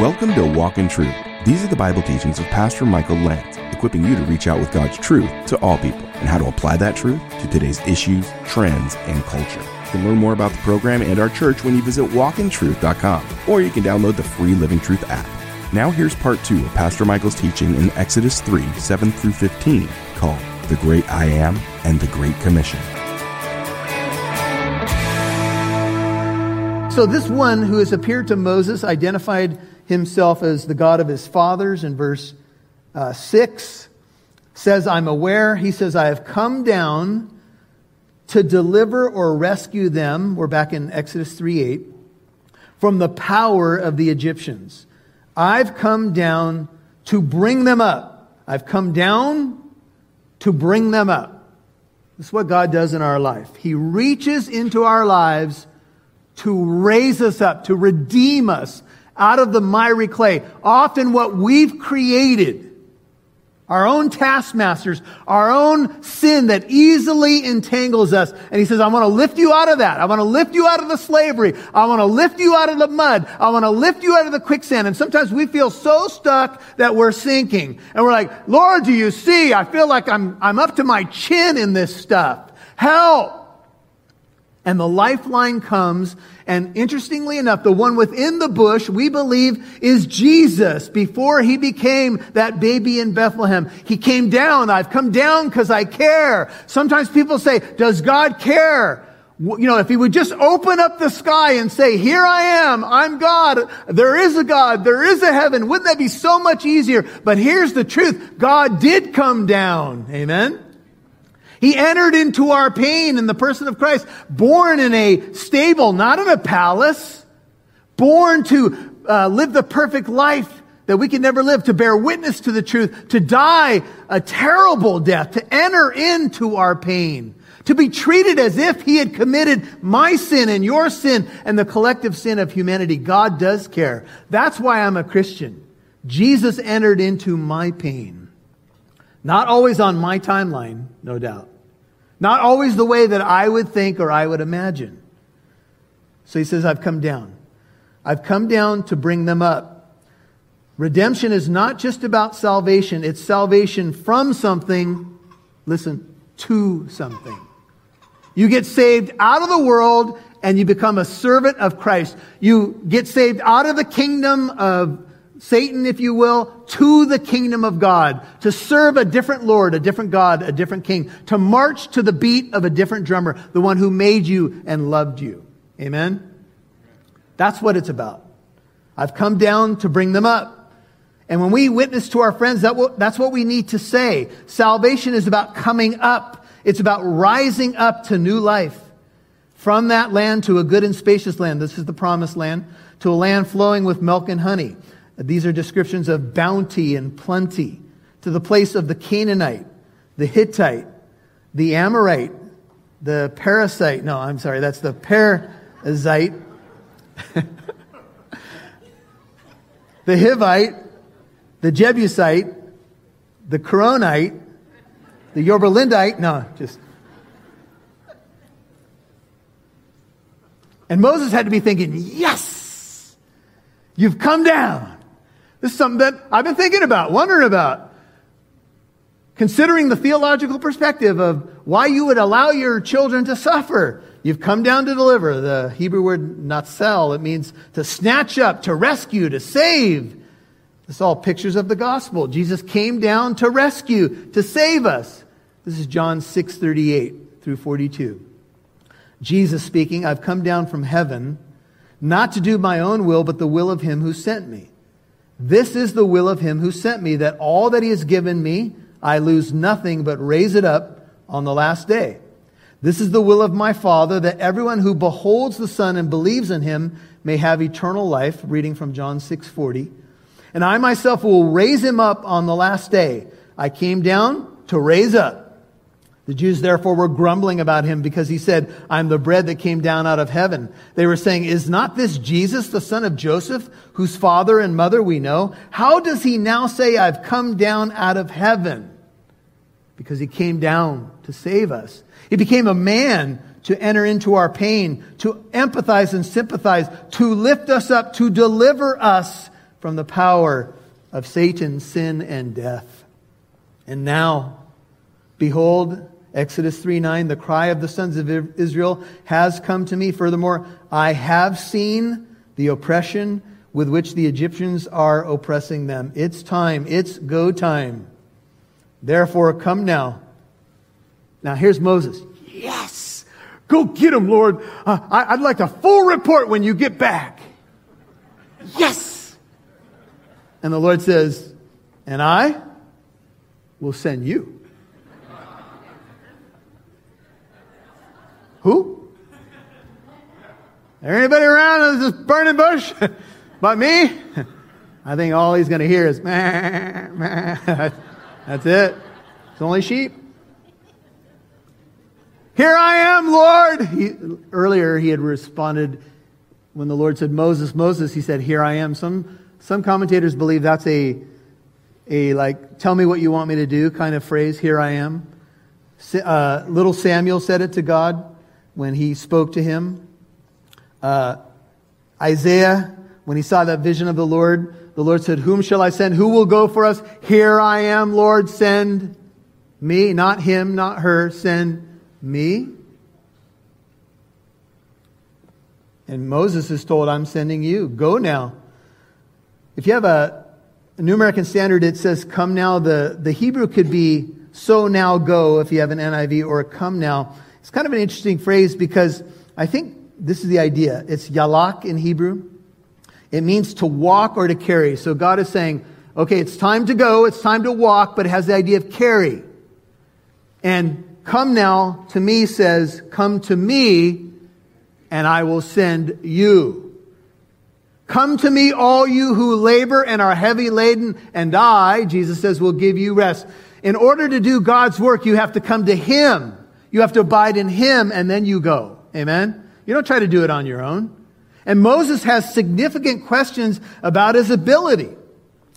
Welcome to Walk in Truth. These are the Bible teachings of Pastor Michael Lance, equipping you to reach out with God's truth to all people and how to apply that truth to today's issues, trends, and culture. You can learn more about the program and our church when you visit walkintruth.com, or you can download the free Living Truth app. Now here's part two of Pastor Michael's teaching in Exodus 3, 7 through 15, called The Great I Am and the Great Commission. So this one who has appeared to Moses identified himself as the God of his fathers in verse uh, 6 says, I'm aware. He says, I have come down to deliver or rescue them. We're back in Exodus 3 8 from the power of the Egyptians. I've come down to bring them up. I've come down to bring them up. This is what God does in our life. He reaches into our lives to raise us up, to redeem us out of the miry clay. Often what we've created, our own taskmasters, our own sin that easily entangles us. And he says, I want to lift you out of that. I want to lift you out of the slavery. I want to lift you out of the mud. I want to lift you out of the quicksand. And sometimes we feel so stuck that we're sinking. And we're like, Lord, do you see? I feel like I'm, I'm up to my chin in this stuff. Help! And the lifeline comes, and interestingly enough, the one within the bush, we believe, is Jesus before he became that baby in Bethlehem. He came down. I've come down because I care. Sometimes people say, does God care? You know, if he would just open up the sky and say, here I am, I'm God, there is a God, there is a heaven, wouldn't that be so much easier? But here's the truth. God did come down. Amen? He entered into our pain in the person of Christ, born in a stable, not in a palace, born to uh, live the perfect life that we can never live, to bear witness to the truth, to die a terrible death, to enter into our pain, to be treated as if he had committed my sin and your sin and the collective sin of humanity. God does care. That's why I'm a Christian. Jesus entered into my pain. Not always on my timeline, no doubt. Not always the way that I would think or I would imagine. So he says, I've come down. I've come down to bring them up. Redemption is not just about salvation, it's salvation from something, listen, to something. You get saved out of the world and you become a servant of Christ. You get saved out of the kingdom of Satan, if you will, to the kingdom of God, to serve a different Lord, a different God, a different king, to march to the beat of a different drummer, the one who made you and loved you. Amen? That's what it's about. I've come down to bring them up. And when we witness to our friends, that that's what we need to say. Salvation is about coming up. It's about rising up to new life. From that land to a good and spacious land. This is the promised land. To a land flowing with milk and honey. These are descriptions of bounty and plenty to the place of the Canaanite, the Hittite, the Amorite, the Parasite. No, I'm sorry, that's the Parasite. the Hivite, the Jebusite, the Coronite, the Yorbalindite. No, just. And Moses had to be thinking, yes, you've come down. This is something that I've been thinking about, wondering about. Considering the theological perspective of why you would allow your children to suffer. You've come down to deliver. The Hebrew word natsel, it means to snatch up, to rescue, to save. This all pictures of the gospel. Jesus came down to rescue, to save us. This is John 6, 38 through 42. Jesus speaking, I've come down from heaven, not to do my own will, but the will of him who sent me. This is the will of him who sent me, that all that he has given me, I lose nothing, but raise it up on the last day. This is the will of my Father, that everyone who beholds the Son and believes in him may have eternal life. Reading from John 6:40. And I myself will raise him up on the last day. I came down to raise up the Jews therefore were grumbling about him because he said, I'm the bread that came down out of heaven. They were saying, is not this Jesus, the son of Joseph, whose father and mother we know? How does he now say, I've come down out of heaven? Because he came down to save us. He became a man to enter into our pain, to empathize and sympathize, to lift us up, to deliver us from the power of Satan, sin, and death. And now, behold, Exodus 3 9, the cry of the sons of Israel has come to me. Furthermore, I have seen the oppression with which the Egyptians are oppressing them. It's time. It's go time. Therefore, come now. Now, here's Moses. Yes! Go get him, Lord. Uh, I, I'd like a full report when you get back. Yes! And the Lord says, And I will send you. Who? There anybody around this burning bush? but me? I think all he's going to hear is, meh, meh. That's it. It's only sheep. Here I am, Lord. He, earlier, he had responded when the Lord said, Moses, Moses, he said, Here I am. Some, some commentators believe that's a, a, like, tell me what you want me to do kind of phrase, Here I am. Uh, little Samuel said it to God when he spoke to him. Uh, Isaiah, when he saw that vision of the Lord, the Lord said, Whom shall I send? Who will go for us? Here I am, Lord, send me. Not him, not her, send me? And Moses is told, I'm sending you. Go now. If you have a, a, New American Standard, it says, come now. The, the Hebrew could be, so now go, if you have an NIV, or come now. It's kind of an interesting phrase because I think this is the idea. It's yalak in Hebrew. It means to walk or to carry. So God is saying, okay, it's time to go, it's time to walk, but it has the idea of carry. And Come now to me says, Come to me, and I will send you. Come to me, all you who labor and are heavy laden, and I, Jesus says, will give you rest. In order to do God's work, you have to come to Him. You have to abide in Him, and then you go. Amen? You don't try to do it on your own. And Moses has significant questions about his ability.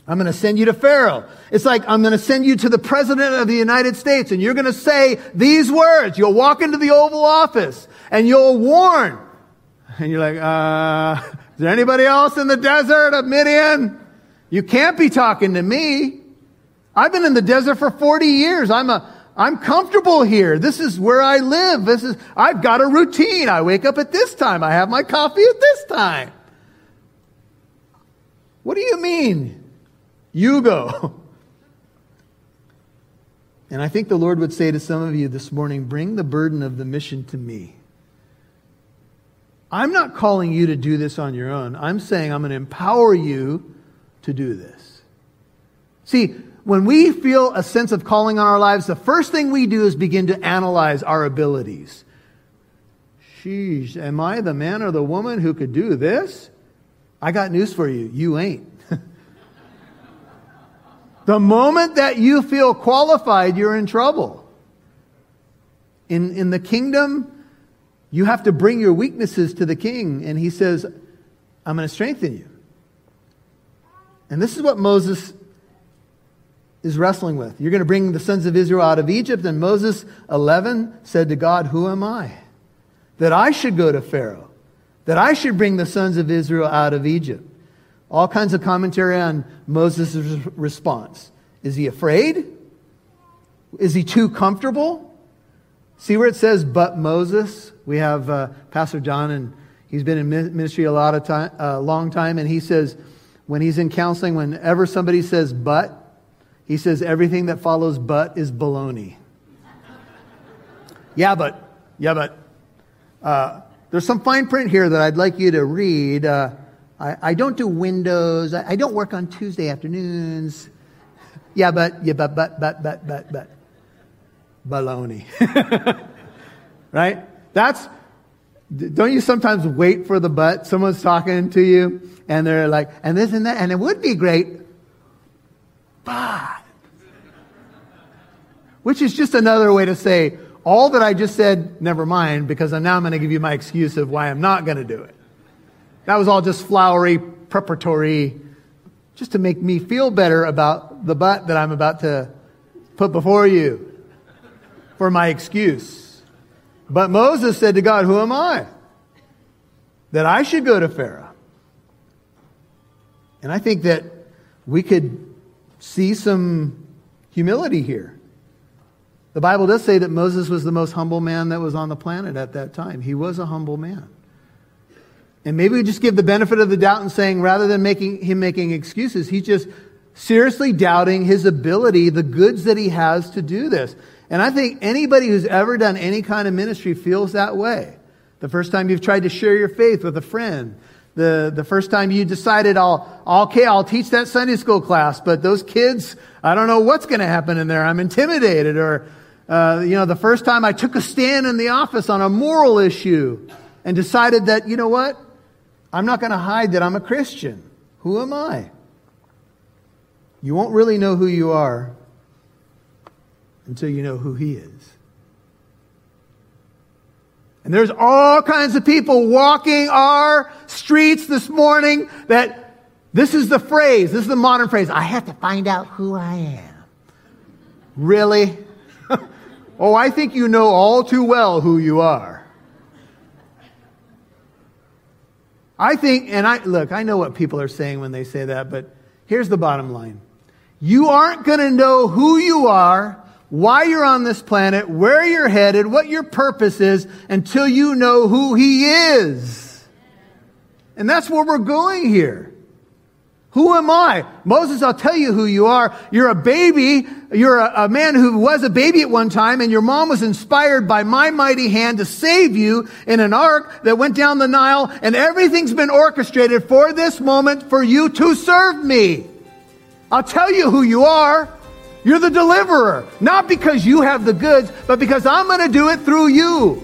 I'm going to send you to Pharaoh. It's like I'm going to send you to the President of the United States and you're going to say these words. You'll walk into the Oval Office and you'll warn. And you're like, uh, is there anybody else in the desert of Midian? You can't be talking to me. I've been in the desert for 40 years. I'm a, I'm comfortable here. This is where I live. This is, I've got a routine. I wake up at this time. I have my coffee at this time. What do you mean? You go. And I think the Lord would say to some of you this morning bring the burden of the mission to me. I'm not calling you to do this on your own. I'm saying I'm going to empower you to do this. See, when we feel a sense of calling on our lives, the first thing we do is begin to analyze our abilities. Sheesh, am I the man or the woman who could do this? I got news for you. You ain't. The moment that you feel qualified, you're in trouble. In, in the kingdom, you have to bring your weaknesses to the king, and he says, I'm going to strengthen you. And this is what Moses is wrestling with. You're going to bring the sons of Israel out of Egypt. And Moses 11 said to God, Who am I? That I should go to Pharaoh, that I should bring the sons of Israel out of Egypt. All kinds of commentary on Moses' response. Is he afraid? Is he too comfortable? See where it says, but Moses? We have uh, Pastor John, and he's been in ministry a lot of time, a uh, long time, and he says, when he's in counseling, whenever somebody says but, he says everything that follows but is baloney. yeah, but, yeah, but, uh, there's some fine print here that I'd like you to read. Uh, I, I, don't do windows. I, I, don't work on Tuesday afternoons. Yeah, but, yeah, but, but, but, but, but, but. Baloney. right? That's, don't you sometimes wait for the but? Someone's talking to you and they're like, and this and that, and it would be great, but. Which is just another way to say, all that I just said, never mind, because now I'm going to give you my excuse of why I'm not going to do it. That was all just flowery, preparatory, just to make me feel better about the butt that I'm about to put before you for my excuse. But Moses said to God, Who am I? That I should go to Pharaoh. And I think that we could see some humility here. The Bible does say that Moses was the most humble man that was on the planet at that time. He was a humble man. And maybe we just give the benefit of the doubt and saying, rather than making him making excuses, he's just seriously doubting his ability, the goods that he has to do this. And I think anybody who's ever done any kind of ministry feels that way. The first time you've tried to share your faith with a friend, the, the first time you decided, I'll, okay, I'll teach that Sunday school class, but those kids, I don't know what's going to happen in there. I'm intimidated. Or, uh, you know, the first time I took a stand in the office on a moral issue and decided that, you know what? I'm not going to hide that I'm a Christian. Who am I? You won't really know who you are until you know who He is. And there's all kinds of people walking our streets this morning that this is the phrase, this is the modern phrase I have to find out who I am. Really? oh, I think you know all too well who you are. I think, and I look, I know what people are saying when they say that, but here's the bottom line. You aren't going to know who you are, why you're on this planet, where you're headed, what your purpose is until you know who He is. And that's where we're going here. Who am I? Moses, I'll tell you who you are. You're a baby. You're a, a, man who was a baby at one time, and your mom was inspired by my mighty hand to save you in an ark that went down the Nile, and everything's been orchestrated for this moment for you to serve me. I'll tell you who you are. You're the deliverer. Not because you have the goods, but because I'm going to do it through you.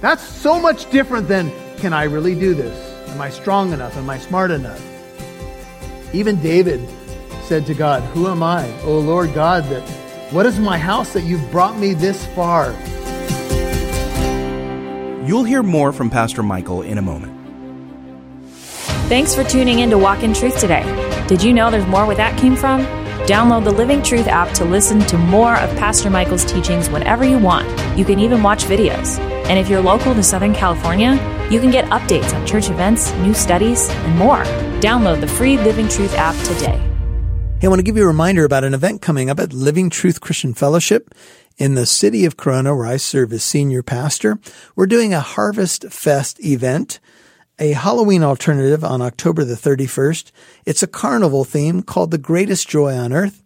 That's so much different than can I really do this? Am I strong enough? Am I smart enough? Even David said to God, Who am I, O Lord God, that what is my house that you've brought me this far? You'll hear more from Pastor Michael in a moment. Thanks for tuning in to Walk in Truth today. Did you know there's more where that came from? Download the Living Truth app to listen to more of Pastor Michael's teachings whenever you want. You can even watch videos. And if you're local to Southern California, you can get updates on church events, new studies, and more. Download the free Living Truth app today. Hey, I want to give you a reminder about an event coming up at Living Truth Christian Fellowship in the city of Corona, where I serve as senior pastor. We're doing a Harvest Fest event a Halloween alternative on October the 31st. It's a carnival theme called The Greatest Joy on Earth.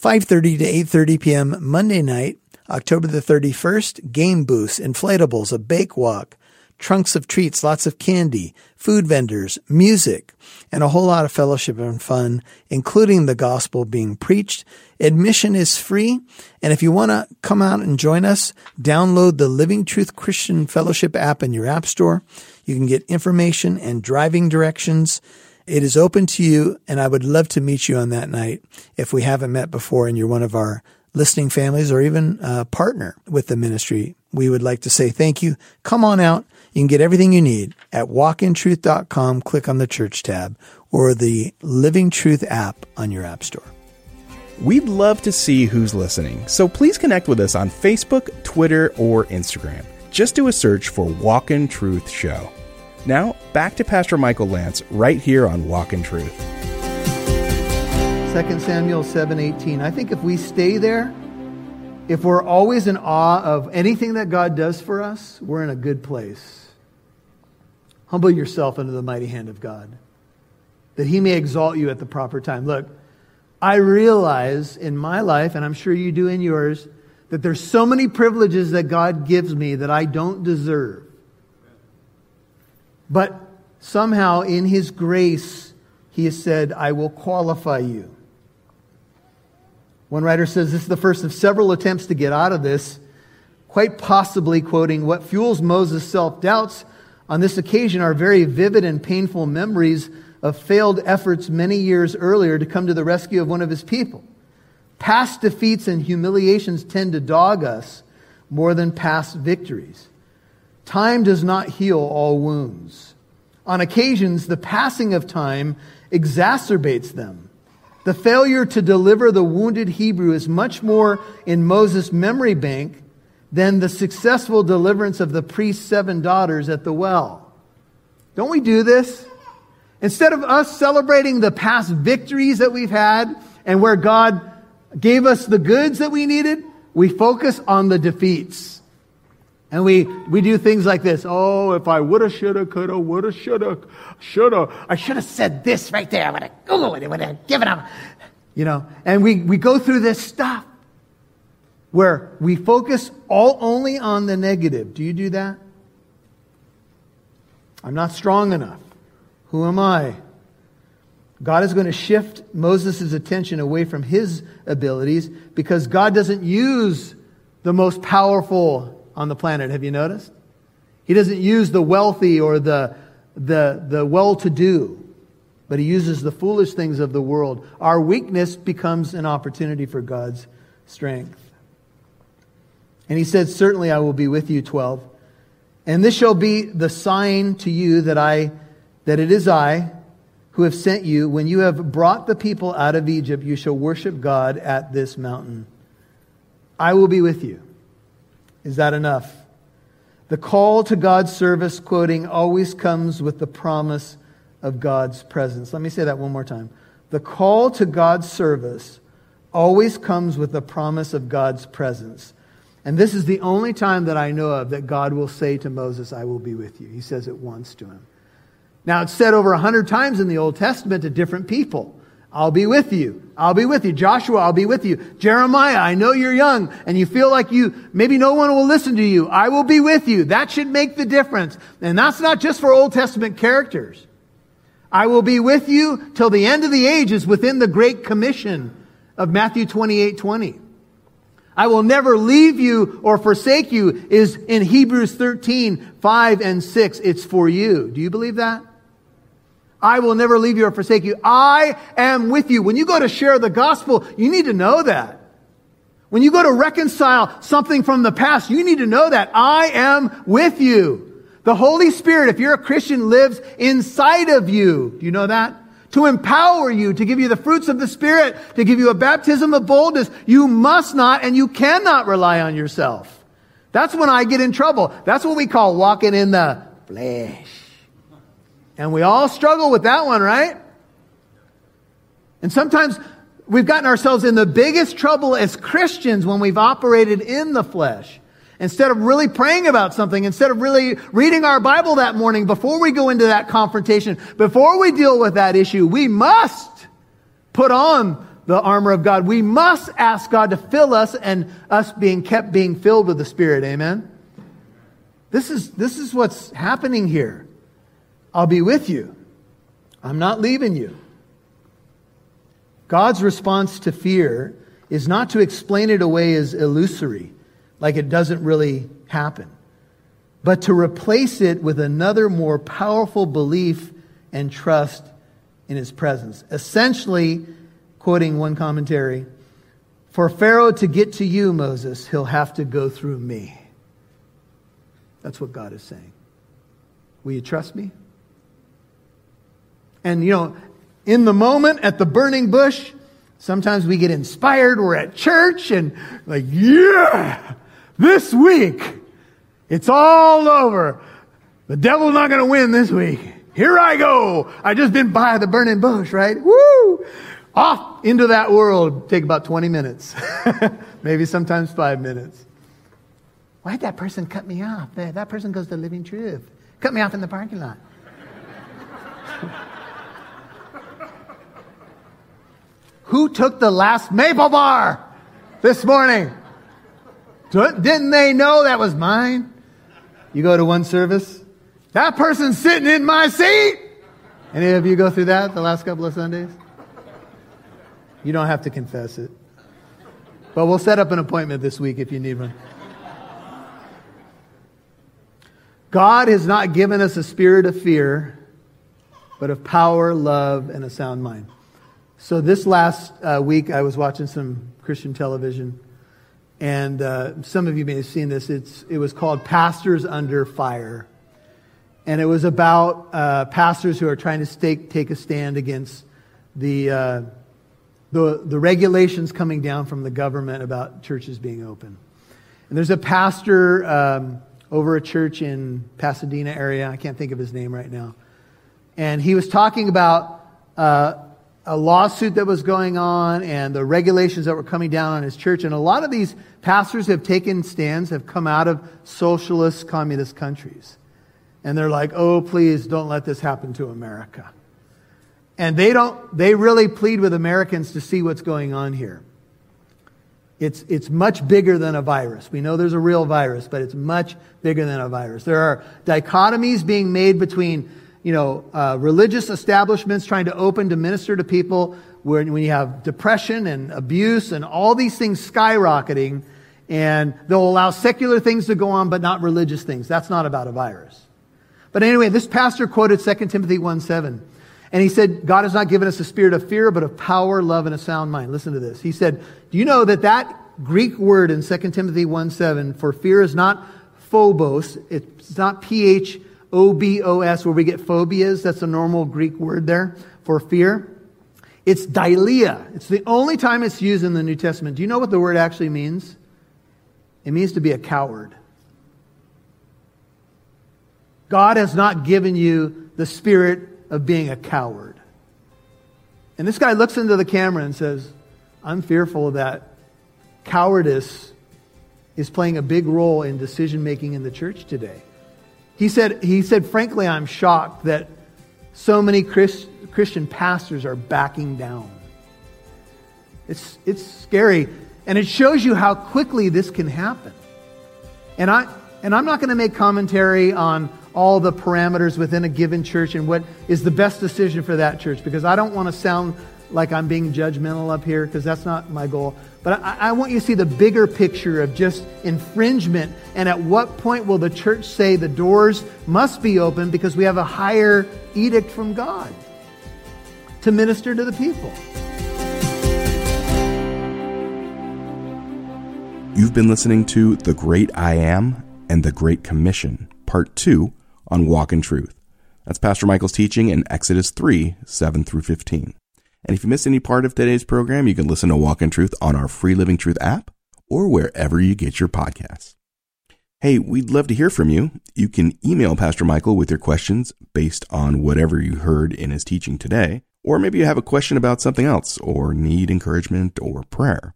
5.30 to 8.30 p.m. Monday night, October the 31st, game booths, inflatables, a bake walk, trunks of treats, lots of candy, food vendors, music, and a whole lot of fellowship and fun, including the gospel being preached. Admission is free. And if you want to come out and join us, download the Living Truth Christian Fellowship app in your app store. You can get information and driving directions. It is open to you, and I would love to meet you on that night if we haven't met before and you're one of our listening families or even a partner with the ministry. We would like to say thank you. Come on out. You can get everything you need at walkintruth.com. Click on the church tab or the Living Truth app on your app store. We'd love to see who's listening, so please connect with us on Facebook, Twitter, or Instagram. Just do a search for Walk in Truth Show. Now, back to Pastor Michael Lance right here on Walk in Truth. 2 Samuel 7:18. I think if we stay there, if we're always in awe of anything that God does for us, we're in a good place. Humble yourself under the mighty hand of God, that he may exalt you at the proper time. Look, I realize in my life, and I'm sure you do in yours, that there's so many privileges that God gives me that I don't deserve. But somehow in His grace, He has said, I will qualify you. One writer says this is the first of several attempts to get out of this, quite possibly quoting what fuels Moses' self doubts on this occasion are very vivid and painful memories of failed efforts many years earlier to come to the rescue of one of his people. Past defeats and humiliations tend to dog us more than past victories. Time does not heal all wounds. On occasions, the passing of time exacerbates them. The failure to deliver the wounded Hebrew is much more in Moses' memory bank than the successful deliverance of the priest's seven daughters at the well. Don't we do this? Instead of us celebrating the past victories that we've had and where God gave us the goods that we needed, we focus on the defeats. And we, we do things like this. Oh, if I woulda, shoulda, coulda, woulda, shoulda, shoulda. I should have said this right there. I would have, oh, I would have given up. You know, and we, we go through this stuff where we focus all only on the negative. Do you do that? I'm not strong enough. Who am I? God is going to shift Moses' attention away from his abilities because God doesn't use the most powerful on the planet. Have you noticed? He doesn't use the wealthy or the, the, the well to do, but he uses the foolish things of the world. Our weakness becomes an opportunity for God's strength. And he said, Certainly I will be with you, 12. And this shall be the sign to you that I, that it is I who have sent you. When you have brought the people out of Egypt, you shall worship God at this mountain. I will be with you. Is that enough? The call to God's service, quoting, always comes with the promise of God's presence. Let me say that one more time. The call to God's service always comes with the promise of God's presence. And this is the only time that I know of that God will say to Moses, I will be with you. He says it once to him. Now, it's said over a hundred times in the Old Testament to different people. I'll be with you. I'll be with you. Joshua, I'll be with you. Jeremiah, I know you're young and you feel like you, maybe no one will listen to you. I will be with you. That should make the difference. And that's not just for Old Testament characters. I will be with you till the end of the ages within the Great Commission of Matthew 28, 20. I will never leave you or forsake you is in Hebrews 13, 5 and 6. It's for you. Do you believe that? I will never leave you or forsake you. I am with you. When you go to share the gospel, you need to know that. When you go to reconcile something from the past, you need to know that I am with you. The Holy Spirit, if you're a Christian, lives inside of you. Do you know that? to empower you, to give you the fruits of the Spirit, to give you a baptism of boldness. You must not and you cannot rely on yourself. That's when I get in trouble. That's what we call walking in the flesh. And we all struggle with that one, right? And sometimes we've gotten ourselves in the biggest trouble as Christians when we've operated in the flesh. Instead of really praying about something, instead of really reading our Bible that morning before we go into that confrontation, before we deal with that issue, we must put on the armor of God. We must ask God to fill us and us being kept being filled with the Spirit. Amen. This is, this is what's happening here. I'll be with you. I'm not leaving you. God's response to fear is not to explain it away as illusory like it doesn't really happen, but to replace it with another more powerful belief and trust in his presence. Essentially, quoting one commentary, for Pharaoh to get to you, Moses, he'll have to go through me. That's what God is saying. Will you trust me? And, you know, in the moment at the burning bush, sometimes we get inspired. We're at church and, like, yeah, this week, it's all over. The devil's not going to win this week. Here I go. I just been by the burning bush, right? Woo! Off into that world. Take about 20 minutes. Maybe sometimes five minutes. Why'd that person cut me off? That person goes to Living Truth. Cut me off in the parking lot. Who took the last maple bar this morning? Didn't they know that was mine? You go to one service, that person's sitting in my seat. Any of you go through that the last couple of Sundays? You don't have to confess it. But we'll set up an appointment this week if you need one. God has not given us a spirit of fear, but of power, love, and a sound mind. So this last uh, week, I was watching some Christian television and uh, some of you may have seen this. It's, it was called Pastors Under Fire. And it was about uh, pastors who are trying to stake, take a stand against the, uh, the, the regulations coming down from the government about churches being open. And there's a pastor um, over a church in Pasadena area. I can't think of his name right now. and he was talking about uh, a lawsuit that was going on and the regulations that were coming down on his church. And a lot of these pastors have taken stands, have come out of socialist, communist countries. And they're like, oh, please don't let this happen to America. And they don't, they really plead with Americans to see what's going on here. It's, it's much bigger than a virus. We know there's a real virus, but it's much bigger than a virus. There are dichotomies being made between you know, uh, religious establishments trying to open to minister to people when, when you have depression and abuse and all these things skyrocketing, and they'll allow secular things to go on, but not religious things. That's not about a virus. But anyway, this pastor quoted 2 Timothy 1 7. And he said, God has not given us a spirit of fear, but of power, love, and a sound mind. Listen to this. He said, Do you know that that Greek word in 2 Timothy 1 7 for fear is not phobos, it's not P H O B O S, where we get phobias. That's a normal Greek word there for fear. It's deilia. It's the only time it's used in the New Testament. Do you know what the word actually means? It means to be a coward. God has not given you the spirit of being a coward. And this guy looks into the camera and says, I'm fearful that cowardice is playing a big role in decision making in the church today. He said, he said, frankly, I'm shocked that so many Christ, Christian pastors are backing down. It's, it's scary. And it shows you how quickly this can happen. And, I, and I'm not going to make commentary on all the parameters within a given church and what is the best decision for that church because I don't want to sound like I'm being judgmental up here because that's not my goal. But I, I, want you to see the bigger picture of just infringement and at what point will the church say the doors must be open because we have a higher edict from God to minister to the people. You've been listening to The Great I Am and The Great Commission, Part 2 on Walk in Truth. That's Pastor Michael's teaching in Exodus 3 7 through 15. And if you missed any part of today's program, you can listen to Walk in Truth on our free Living Truth app or wherever you get your podcasts. Hey, we'd love to hear from you. You can email Pastor Michael with your questions based on whatever you heard in his teaching today. Or maybe you have a question about something else or need encouragement or prayer.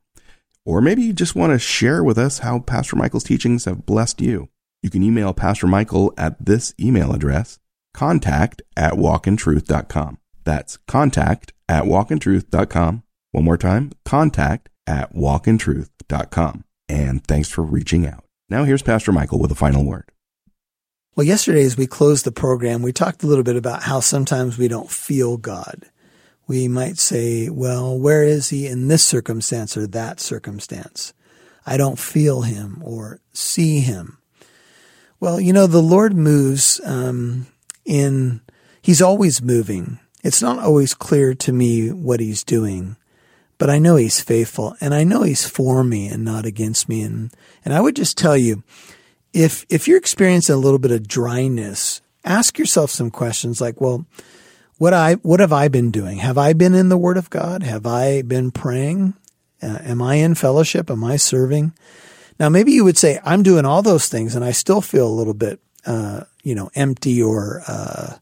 Or maybe you just want to share with us how Pastor Michael's teachings have blessed you. You can email Pastor Michael at this email address, contact at walkintruth.com. That's contact at walkintruth.com. One more time, contact at walkintruth.com. And thanks for reaching out. Now here's Pastor Michael with a final word. Well, yesterday as we closed the program, we talked a little bit about how sometimes we don't feel God. We might say, well, where is he in this circumstance or that circumstance? I don't feel him or see him. Well, you know, the Lord moves um, in, he's always moving. It's not always clear to me what he's doing, but I know he's faithful and I know he's for me and not against me. And, and I would just tell you, if, if you're experiencing a little bit of dryness, ask yourself some questions like, well, what I, what have I been doing? Have I been in the word of God? Have I been praying? Uh, am I in fellowship? Am I serving? Now, maybe you would say, I'm doing all those things and I still feel a little bit, uh, you know, empty or, uh,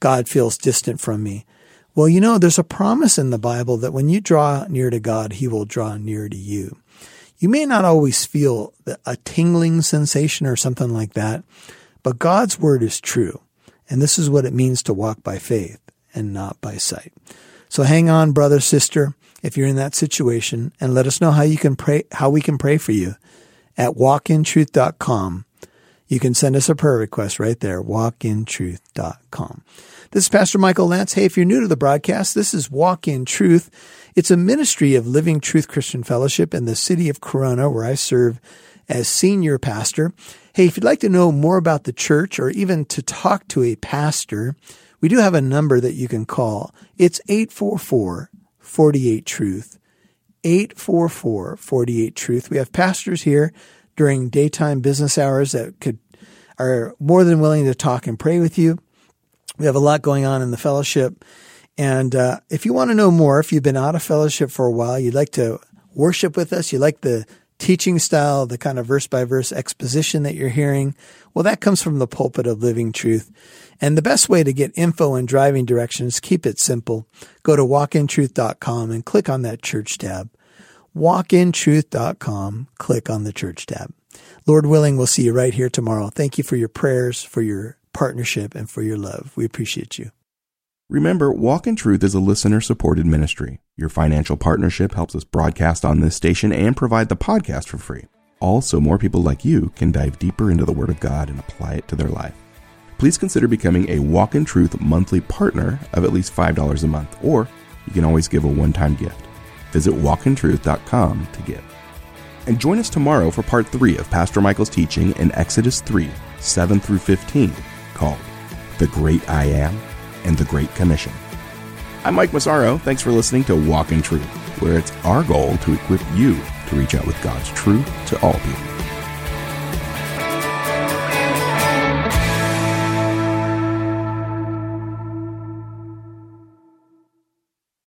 God feels distant from me. Well, you know, there's a promise in the Bible that when you draw near to God, He will draw near to you. You may not always feel a tingling sensation or something like that, but God's word is true. And this is what it means to walk by faith and not by sight. So hang on, brother, sister, if you're in that situation and let us know how you can pray, how we can pray for you at walkintruth.com. You can send us a prayer request right there, walkintruth.com. This is Pastor Michael Lance. Hey, if you're new to the broadcast, this is Walk in Truth. It's a ministry of Living Truth Christian Fellowship in the city of Corona, where I serve as senior pastor. Hey, if you'd like to know more about the church or even to talk to a pastor, we do have a number that you can call. It's 844 48 Truth. 844 48 Truth. We have pastors here during daytime business hours that could are more than willing to talk and pray with you. We have a lot going on in the fellowship. And uh, if you want to know more, if you've been out of fellowship for a while, you'd like to worship with us, you like the teaching style, the kind of verse by verse exposition that you're hearing, well, that comes from the pulpit of living truth. And the best way to get info and driving directions, keep it simple. Go to walkintruth.com and click on that church tab. Walkintruth.com, click on the church tab. Lord willing, we'll see you right here tomorrow. Thank you for your prayers, for your partnership, and for your love. We appreciate you. Remember, Walk in Truth is a listener supported ministry. Your financial partnership helps us broadcast on this station and provide the podcast for free. Also, more people like you can dive deeper into the Word of God and apply it to their life. Please consider becoming a Walk in Truth monthly partner of at least $5 a month, or you can always give a one time gift. Visit walkintruth.com to give. And join us tomorrow for part 3 of Pastor Michael's teaching in Exodus 3 7 through 15, called The Great I Am and the Great Commission. I'm Mike Massaro. Thanks for listening to Walk in Truth, where it's our goal to equip you to reach out with God's truth to all people.